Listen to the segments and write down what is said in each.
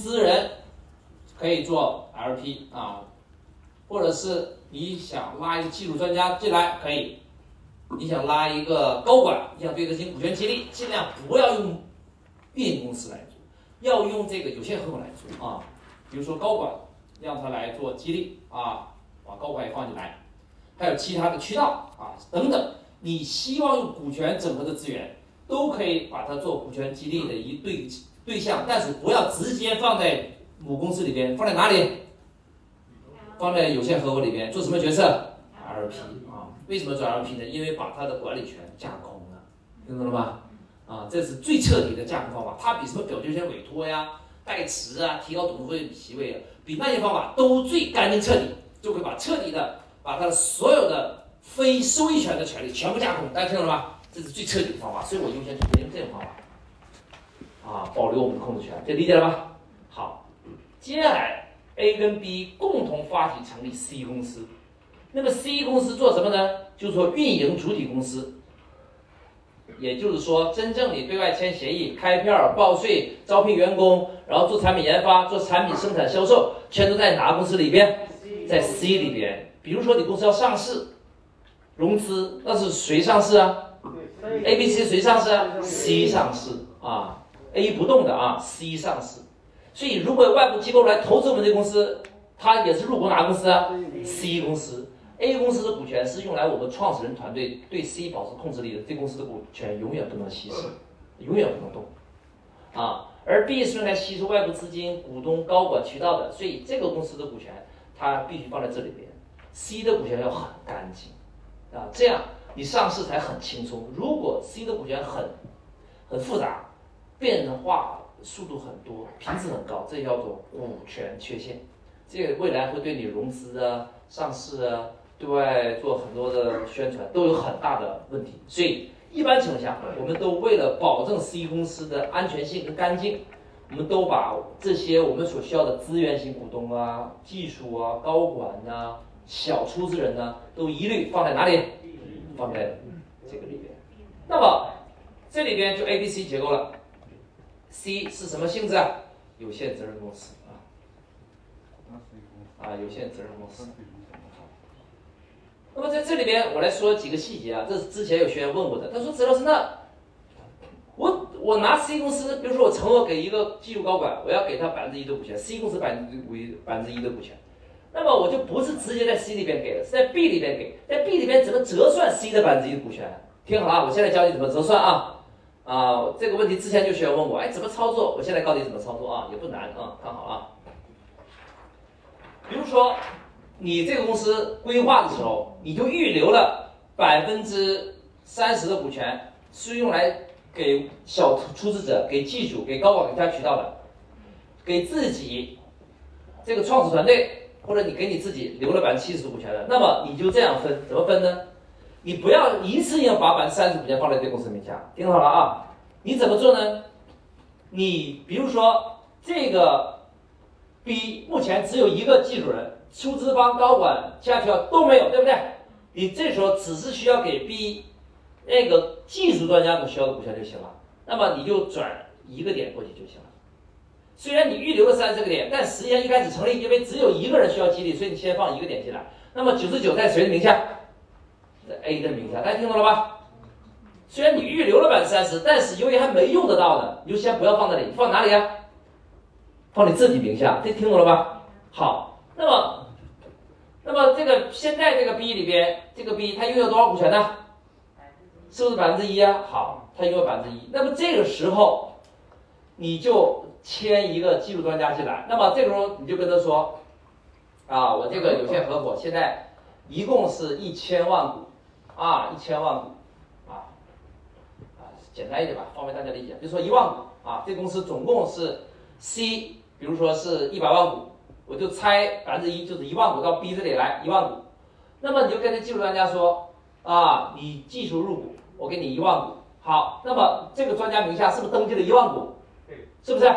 私人可以做 LP 啊，或者是你想拉一个技术专家进来可以，你想拉一个高管，你想对他进行股权激励，尽量不要用运营公司来做，要用这个有限合伙来做啊。比如说高管让他来做激励啊，把高管也放进来，还有其他的渠道啊等等，你希望用股权整合的资源，都可以把它做股权激励的一对对象，但是不要直接放在母公司里边，放在哪里？放在有限合伙里边做什么角色？LP 啊，为什么做 LP 呢？因为把它的管理权架空了，听懂了吧？啊，这是最彻底的架空方法，它比什么表决权委托呀、代持啊、提高董事会席位啊，比那些方法都最干净彻底，就会把彻底的把它的所有的非收益权的权利全部架空，大家听懂了吧？这是最彻底的方法，所以我优先推荐用这种方法。啊，保留我们的控制权，这理解了吧？好，接下来 A 跟 B 共同发起成立 C 公司，那么 C 公司做什么呢？就是说运营主体公司，也就是说，真正你对外签协议、开票、报税、招聘员工，然后做产品研发、做产品生产销售，全都在哪个公司里边？在 C 里边。比如说你公司要上市、融资，那是谁上市啊？A、B、C 谁上市啊？C 上市啊。A 不动的啊，C 上市，所以如果外部机构来投资我们这公司，它也是入股哪个公司啊？C 公司。A 公司的股权是用来我们创始人团队对 C 保持控制力的，这公司的股权永远不能稀释，永远不能动啊。而 B 是用来吸收外部资金、股东、高管渠道的，所以这个公司的股权它必须放在这里边。C 的股权要很干净啊，这样你上市才很轻松。如果 C 的股权很很复杂。变化速度很多，频次很高，这叫做股权缺陷。这个未来会对你融资啊、上市啊、对外做很多的宣传都有很大的问题。所以一般情况下，我们都为了保证 C 公司的安全性跟干净，我们都把这些我们所需要的资源型股东啊、技术啊、高管呐、小出资人呢，都一律放在哪里？放在这个里边。那么这里边就 A、B、C 结构了。C 是什么性质啊？有限责任公司啊，啊，有限责任公司。那么在这里边，我来说几个细节啊。这是之前有学员问我的，他说：“陈老师，那我我拿 C 公司，比如说我承诺给一个技术高管，我要给他百分之一的股权，C 公司百分之五一百分之一的股权，那么我就不是直接在 C 里边给的，是在 B 里边给，在 B 里边怎么折算 C 的百分之一的股权？听好了，我现在教你怎么折算啊。”啊，这个问题之前就学员问我，哎，怎么操作？我现在告诉你怎么操作啊，也不难啊，看好啊。比如说，你这个公司规划的时候，你就预留了百分之三十的股权，是用来给小出资者、给技术、给高管、给家渠道的，给自己这个创始团队或者你给你自己留了百分之七十的股权的，那么你就这样分，怎么分呢？你不要一次性把百分之三十股权放在这公司名下，听好了啊！你怎么做呢？你比如说这个 B 目前只有一个技术人，出资方、高管、家条都没有，对不对？你这时候只是需要给 B 那个技术专家所需要的股权就行了，那么你就转一个点过去就行了。虽然你预留了三十个点，但实际上一开始成立，因为只有一个人需要激励，所以你先放一个点进来。那么九十九在谁的名下？A 的名下，大家听懂了吧？虽然你预留了百分之三十，但是由于还没用得到呢，你就先不要放这里，放哪里呀？放你自己名下，这听懂了吧？好，那么，那么这个现在这个 B 里边，这个 B 它拥有多少股权呢？是不是百分之一啊？好，它拥有百分之一。那么这个时候，你就签一个技术专家进来。那么这个时候你就跟他说，啊，我这个有限合伙现在一共是一千万股。啊，一千万股，啊，啊，简单一点吧，方便大家理解。比如说一万股，啊，这公司总共是 C，比如说是一百万股，我就拆百分之一，就是一万股到 B 这里来一万股。那么你就跟这技术专家说，啊，你技术入股，我给你一万股。好，那么这个专家名下是不是登记了一万股？对，是不是？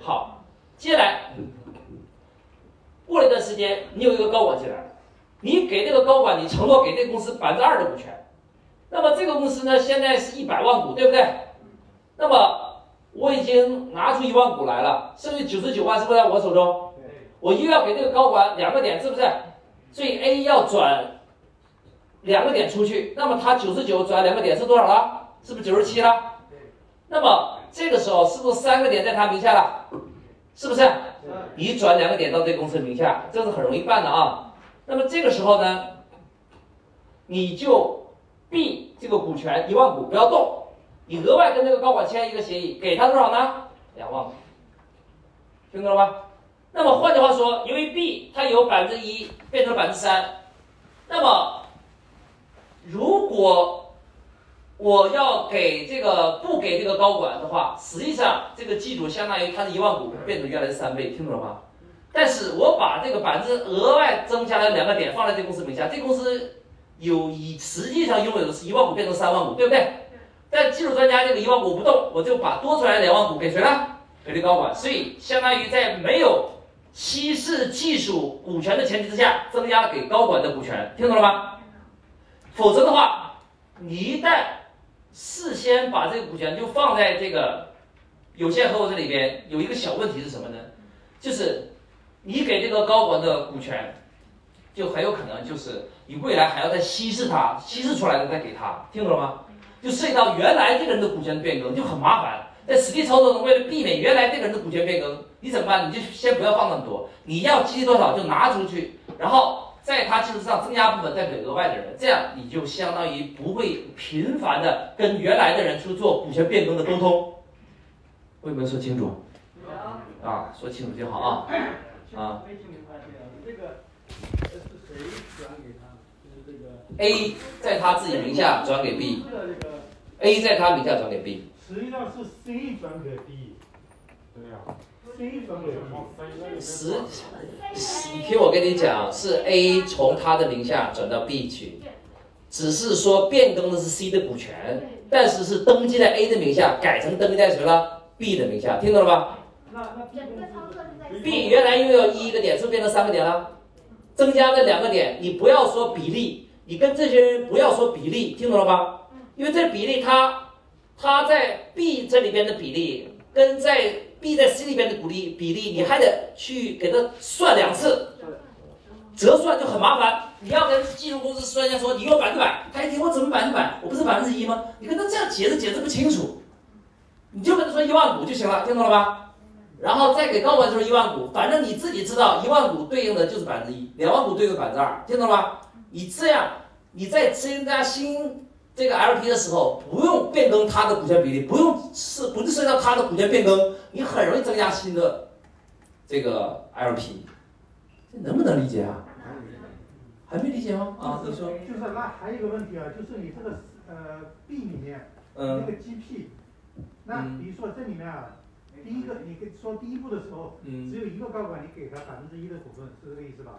好，接下来过了一段时间，你有一个高管进来了。你给这个高管，你承诺给这个公司百分之二的股权，那么这个公司呢，现在是一百万股，对不对？那么我已经拿出一万股来了，剩余九十九万是不是在我手中？我又要给这个高管两个点，是不是？所以 A 要转两个点出去，那么他九十九转两个点是多少了？是不是九十七了？那么这个时候是不是三个点在他名下了？是不是？你转两个点到这个公司名下，这是很容易办的啊。那么这个时候呢，你就 B 这个股权一万股不要动，你额外跟这个高管签一个协议，给他多少呢？两万股，听懂了吧？那么换句话说，由于 B 它由百分之一变成百分之三，那么如果我要给这个不给这个高管的话，实际上这个季度，相当于他的一万股变成原来的三倍，听懂了吗？但是我把这个百分之额外增加了两个点放在这公司名下，这公司有以实际上拥有的是一万股变成三万股，对不对？但技术专家这个一万股不动，我就把多出来的两万股给谁呢？给这高管，所以相当于在没有稀释技术股权的前提之下，增加给高管的股权，听懂了吗？否则的话，你一旦事先把这个股权就放在这个有限合伙这里边，有一个小问题是什么呢？就是你给这个高管的股权，就很有可能就是你未来还要再稀释它，稀释出来的再给他，听懂了吗？就涉及到原来这个人的股权变更，就很麻烦。在实际操作中，为了避免原来这个人的股权变更，你怎么办？你就先不要放那么多，你要积多少就拿出去，然后在它基础上增加部分再给额外的人，这样你就相当于不会频繁的跟原来的人去做股权变更的沟通。我有没有说清楚？啊，说清楚就好啊。啊。这个是谁转给他？就是这个 A 在他自己名下转给 B，A 在他名下转给 B。实际上是 C 转给 B，对呀，C 转给 B。实，你听我跟你讲，是 A 从他的名下转到 B 去，只是说变更的是 C 的股权，但是是登记在 A 的名下，改成登记在谁了？B 的名下，听懂了吧？那那 B 原来又有一个点，是不是变成三个点了？增加了两个点，你不要说比例，你跟这些人不要说比例，听懂了吧？因为这比例它。它在 B 这里边的比例，跟在 B 在 C 里边的比例比例，你还得去给它算两次，折算就很麻烦。你要跟技术公司算家说你给我百分之百，他一听我怎么百分之百？我不是百分之一吗？你跟他这样解释解释不清楚，你就跟他说一万五就行了，听懂了吧？然后再给高管就是一万股，反正你自己知道一万股对应的就是百分之一，两万股对应百分之二，听懂了吗？你这样你在增加新。这个 LP 的时候不用变更它的股权比例，不用是不是涉及到它的股权变更，你很容易增加新的这个 LP，这能不能理解啊？还没理解吗？啊，你说。就是那还有一个问题啊，就是你这个呃 B 里面那个 GP，那比如说这里面啊。第一个，你跟说第一步的时候，嗯只有一个高管，你给他百分之一的股份，是这个意思吧？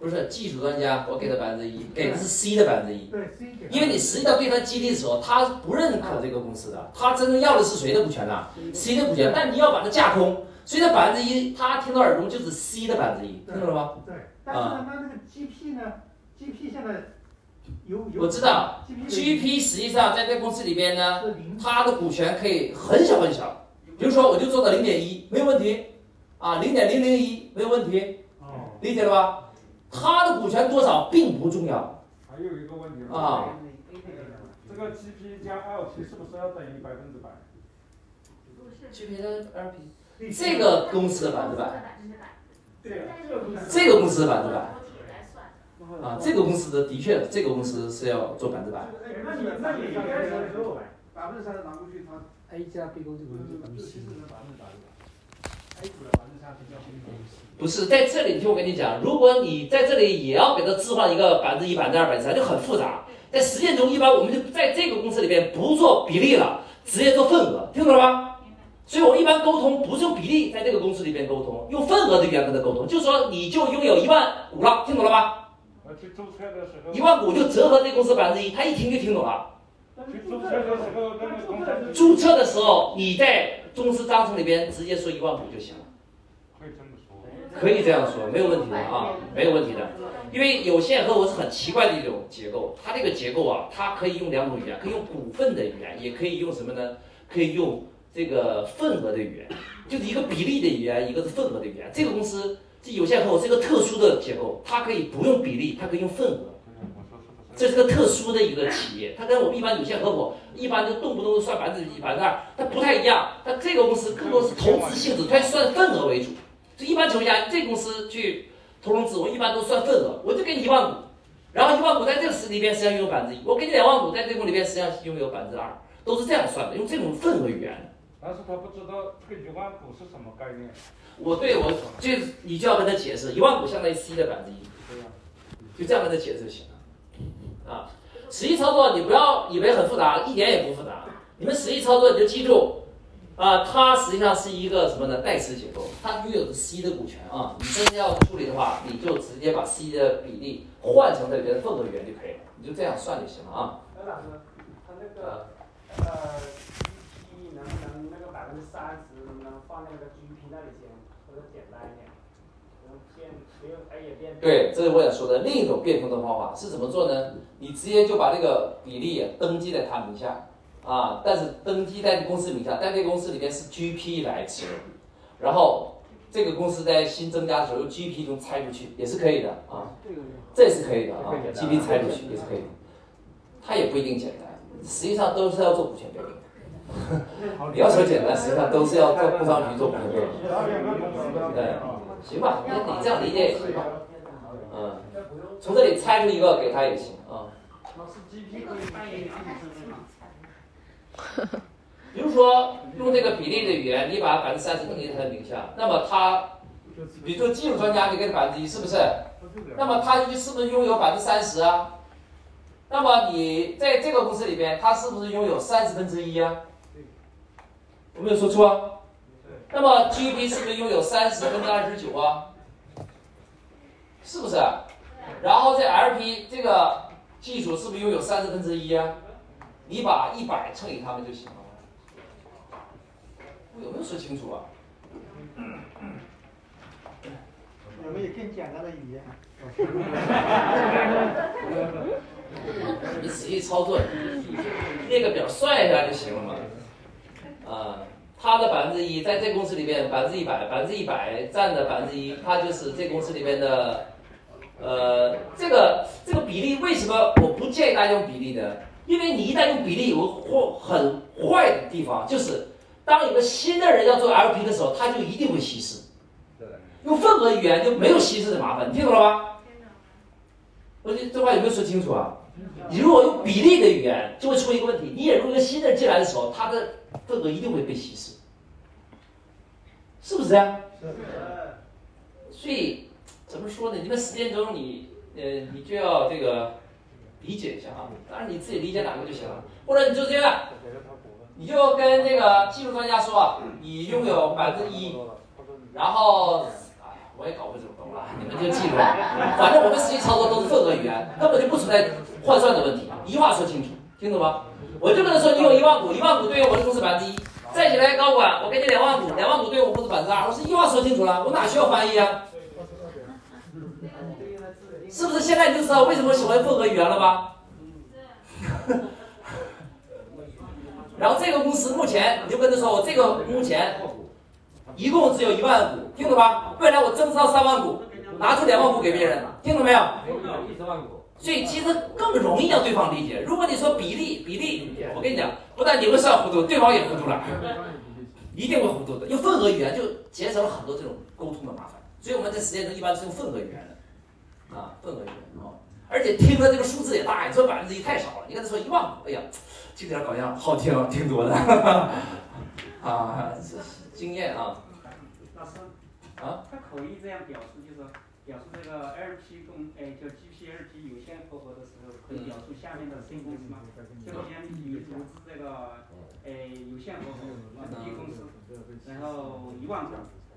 不是技术专家，我给他百分之一，给的是 C 的百分之一。对 C 因为你实际上对他激励的时候，他不认可这个公司的，他真正要的是谁的股权呢？C 的股权。但你要把它架空，所以这百分之一，他听到耳中就是 C 的百分之一，听懂了吗？对。但是呢，那那个 GP 呢？GP 现在有有。我知道，GP 实际上在这公司里边呢，他的股权可以很小很小。比如说，我就做到零点一，没有问题，啊，零点零零一没有问题，理解了吧？他的股权多少并不重要。还有一个问题啊，这个 GP 加 LP 是不是要等于百分之百？GP 加 LP，这个公司的百分之百。对，这个公司的百分之百。啊，这个公司的的确，这个公司是要做百分之百。那你那你应该是百分之三拿过去，他。A 加 B 公司股就百分之七，百分之百，A 股的百分之三，B 加 B 公司。不是在这里，听我跟你讲，如果你在这里也要给它置换一个百分之一、百分之二、百分之三，就很复杂。在实践中，一般我们就在这个公司里边不做比例了，直接做份额，听懂了吗？所以我一般沟通不是用比例，在这个公司里边沟通，用份额的语言跟他沟通，就说你就拥有一万五了，听懂了吗？一万五就折合这公司百分之一，他一听就听懂了。注册的时候，你在公司章程里边直接说一万股就行了。可以这样说，没有问题的啊，没有问题的。因为有限合伙是很奇怪的一种结构，它这个结构啊，它可以用两种语言，可以用股份的语言，也可以用什么呢？可以用这个份额的语言，就是一个比例的语言，一个是份额的语言。这个公司这有限合伙是一个特殊的结构，它可以不用比例，它可以用份额。这是个特殊的一个企业，它跟我们一般有限合伙一般都动不动就算百分之一、百分之二，它不太一样。它这个公司更多是投资性质，它算份额为主。就一般情况下，这公司去投融资，我一般都算份额，我就给你一万股，然后一万股在这个市里边实际上拥有百分之一，我给你两万股在这个里边实际上拥有百分之二，都是这样算的，用这种份额语言。但是他不知道这个一万股是什么概念。我对我就你就要跟他解释，一万股相当于 C 的百分之一，对呀，就这样跟他解释就行了。啊，实际操作你不要以为很复杂，一点也不复杂。你们实际操作你就记住，啊，它实际上是一个什么呢？代持结构，它拥有 C 的股权啊。你真的要处理的话，你就直接把 C 的比例换成这边的份额元就可以了，你就这样算就行了啊。那老师，他那个呃 GP 能不能那个百分之三十能不能放在那个 GP 那里先，或者简单一点？对，这是我想说的另一种变通的方法是怎么做呢？你直接就把这个比例登记在他名下，啊，但是登记在公司名下，但这个公司里面是 GP 来持有，然后这个公司在新增加的时候由 GP 中拆出去也是可以的啊，这也是可以的啊，GP 拆出去也是可以的，它也不一定简单，实际上都是要做股权变更。你要说简单，实际上都是要做工商局做股权变更。对。行吧，那你这样理解也行吧。嗯，从这里拆出一个给他也行啊。比如说用这个比例的语言，你把百分之三十登记在他的名下，那么他，比如说技术专家，你给他百分之一，是不是？那么他就是不是拥有百分之三十啊？那么你在这个公司里边，他是不是拥有三十分之一啊？有没有说错啊？那么 GP 是不是拥有三十分之二十九啊？是不是？然后这 LP 这个技术是不是拥有三十分之一啊？你把一百乘以他们就行了。我有没有说清楚啊？有没有更简单的语言？你仔细操作，列个表算一下就行了嘛。啊。他的百分之一，在这公司里面百分之一百，百分之一百占的百分之一，它就是这公司里面的，呃，这个这个比例为什么我不建议大家用比例呢？因为你一旦用比例，有个坏很坏的地方，就是当有个新的人要做 LP 的时候，他就一定会稀释。用份额语言就没有稀释的麻烦，你听懂了吗？我这这话有没有说清楚啊？你如果用比例的语言，就会出一个问题，你引入一个新的进来的时候，他的份额一定会被稀释。是不是这样？所以怎么说呢？你们实践中，你呃，你就要这个理解一下啊。当然你自己理解哪个就行了。或者你就这样，你就跟这个技术专家说，你拥有百分之一，然后，我也搞不懂了，你们就记住了。反正我们实际操作都是份额语言，根本就不存在换算的问题。一句话说清楚，听懂吗？我就跟他说，你有一万股，一万股对应我的公司百分之一。再起来高管，我给你两万股，两万股对应我公司百分之二，我是一句话说清楚了，我哪需要翻译啊？是不是现在你就知道为什么喜欢份额语言了吧？然后这个公司目前你就跟他说，我这个目前一共只有一万股，听懂吧？未来我增资到三万股，拿出两万股给别人，听懂没有？一万股。所以其实更容易让对方理解。如果你说比例比例，我跟你讲，不但你会算糊涂，对方也糊涂了，一定会糊涂的。用份额语言就减少了很多这种沟通的麻烦。所以我们在实践中一般是用份额语言的，啊，份额语言啊，而且听着这个数字也大，你说百分之一太少了，你跟他说一万股，哎呀，听起来好像好听，挺多的，啊，这是经验啊。啊，他可以这样表示，就是说。表示这个 LP 公，哎，叫 GPLP 有限合伙的时候，可以表述下面的 C 公司吗？就先你投资这个，哎，有限合伙 B 公司，然后一万股，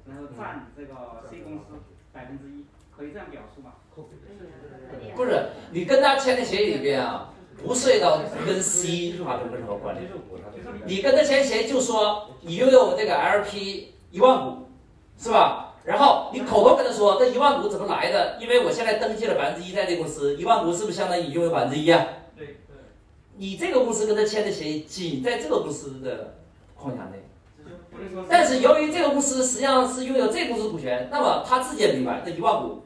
然后占这个 C 公司百分之一，可以这样表述吗？不是，你跟他签的协议里边啊，不涉及到跟 C 发生任何关联。你跟他签协议就说你拥有这个 LP 一万股，是吧？然后你口头跟他说这一万股怎么来的？因为我现在登记了百分之一在这公司，一万股是不是相当于你拥有百分之一啊？对对。你这个公司跟他签的协议仅在这个公司的框架内，但是由于这个公司实际上是拥有这公司股权，那么他自己也明白，这一万股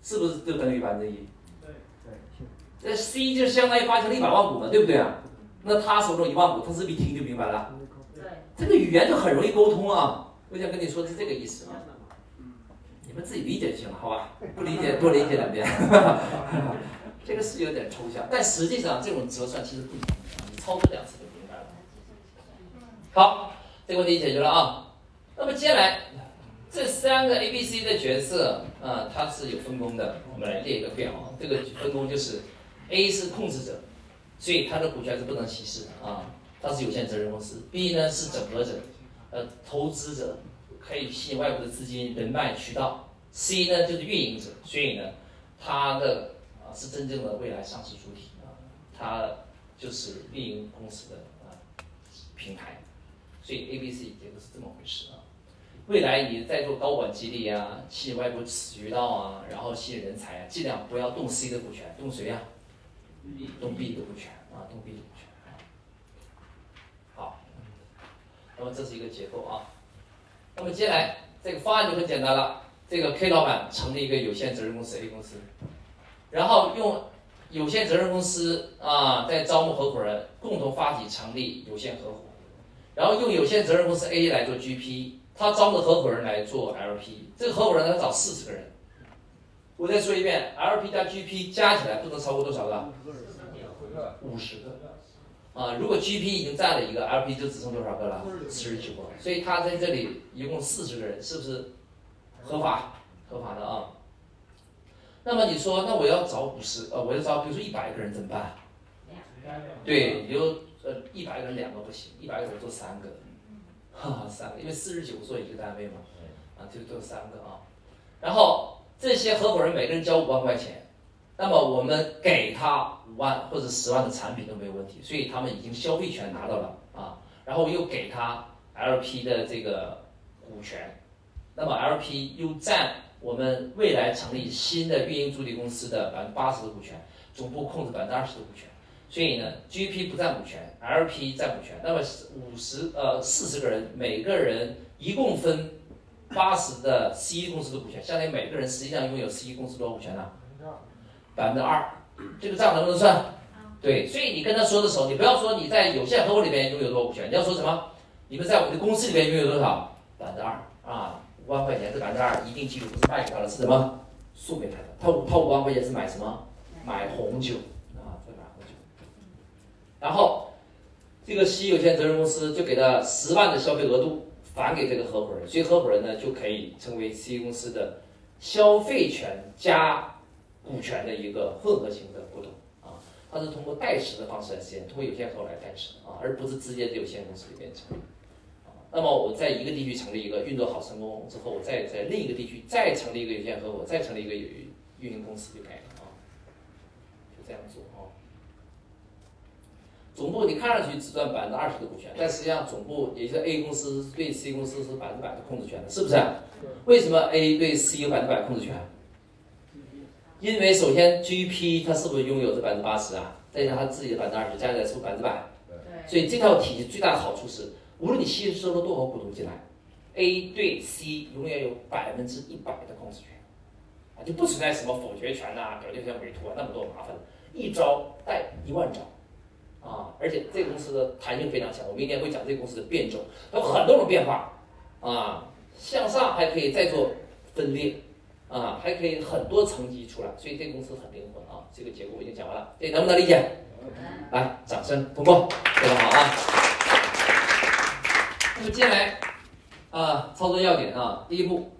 是不是就等于百分之一？对对。这 C 就相当于发行了一百万股嘛，对不对啊？那他手中一万股，他是不是一听就明白了？对。这个语言就很容易沟通啊！我想跟你说的是这个意思啊。你们自己理解就行了，好吧？不理解多理解两遍。这个是有点抽象，但实际上这种折算其实不难你操作两次就明白了。好，这个问题解决了啊。那么接下来这三个 A、B、C 的角色啊，它是有分工的。我们来列一个表啊，这个分工就是 A 是控制者，所以它的股权是不能稀释的啊，它是有限责任公司。B 呢是整合者，呃，投资者可以吸引外部的资金、人脉、渠道。C 呢就是运营者，所以呢，它的啊是真正的未来上市主体啊，它就是运营公司的啊平台。所以 A、B、C 结构是这么回事啊。未来你在做高管激励啊，吸引外部渠道啊，然后吸引人才啊，尽量不要动 C 的股权，动谁呀？动 B 的股权啊，动 B 的股权。好，那么这是一个结构啊。那么接下来这个方案就很简单了。这个 K 老板成立一个有限责任公司 A 公司，然后用有限责任公司啊，再招募合伙人，共同发起成立有限合伙，然后用有限责任公司 A 来做 GP，他招募合伙人来做 LP，这个合伙人他找四十个人。我再说一遍，LP 加 GP 加起来不能超过多少个？五十个。啊，如果 GP 已经占了一个，LP 就只剩多少个了？四十九个。所以他在这里一共四十个人，是不是？合法，合法的啊。那么你说，那我要找五十，呃，我要找，比如说一百个人怎么办？对，你就呃一百个人两个不行，一百个人做三个，哈哈，三个，因为四十九做一个单位嘛，啊，就做三个啊。然后这些合伙人每个人交五万块钱，那么我们给他五万或者十万的产品都没有问题，所以他们已经消费权拿到了啊。然后又给他 LP 的这个股权。那么 LP 又占我们未来成立新的运营主体公司的百分之八十的股权，总部控制百分之二十的股权，所以呢，GP 不占股权，LP 占股权。那么五十呃四十个人，每个人一共分八十的 C 公司的股权，相当于每个人实际上拥有 C 公司多少股权呢？百分之二。这个账能不能算？对，所以你跟他说的时候，你不要说你在有限合伙里面拥有多少股权，你要说什么？你们在我们的公司里面拥有多少？百分之二啊。五万块钱这百分之二一定记住，不是卖给他的，是什么？送给他的。他五他五万块钱是买什么？买红酒啊，在买红酒。然后这个 C 有限责任公司就给他十万的消费额度返给这个合伙人，所以合伙人呢就可以成为 C 公司的消费权加股权的一个混合型的股东啊。他是通过代持的方式来实现，通过有限合伙来代持啊，而不是直接在有限公司里面成立。那么我在一个地区成立一个运作好成功之后，我再在另一个地区再成立一个有限合伙，再成立一个有运营公司就可以了啊，就这样做啊。总部你看上去只占百分之二十的股权，但实际上总部也就是 A 公司对 C 公司是百分之百的控制权的，是不是？为什么 A 对 C 有百分之百控制权？因为首先 GP 它是不是拥有这百分之八十啊？再加上他自己的百分之二十，加起来是百分之百。所以这套体系最大的好处是。无论你吸收了多少股东进来，A 对 C 永远有百分之一百的控制权，啊，就不存在什么否决权呐、表决权、委托啊那么多麻烦，一招带一万招，啊，而且这个公司的弹性非常强。我明天会讲这个公司的变种，它有很多种变化，啊，向上还可以再做分裂，啊，还可以很多层级出来，所以这个公司很灵活啊。这个结构我已经讲完了，这能不能理解？来，掌声通过，非常好啊。接下来，啊，操作要点啊，第一步。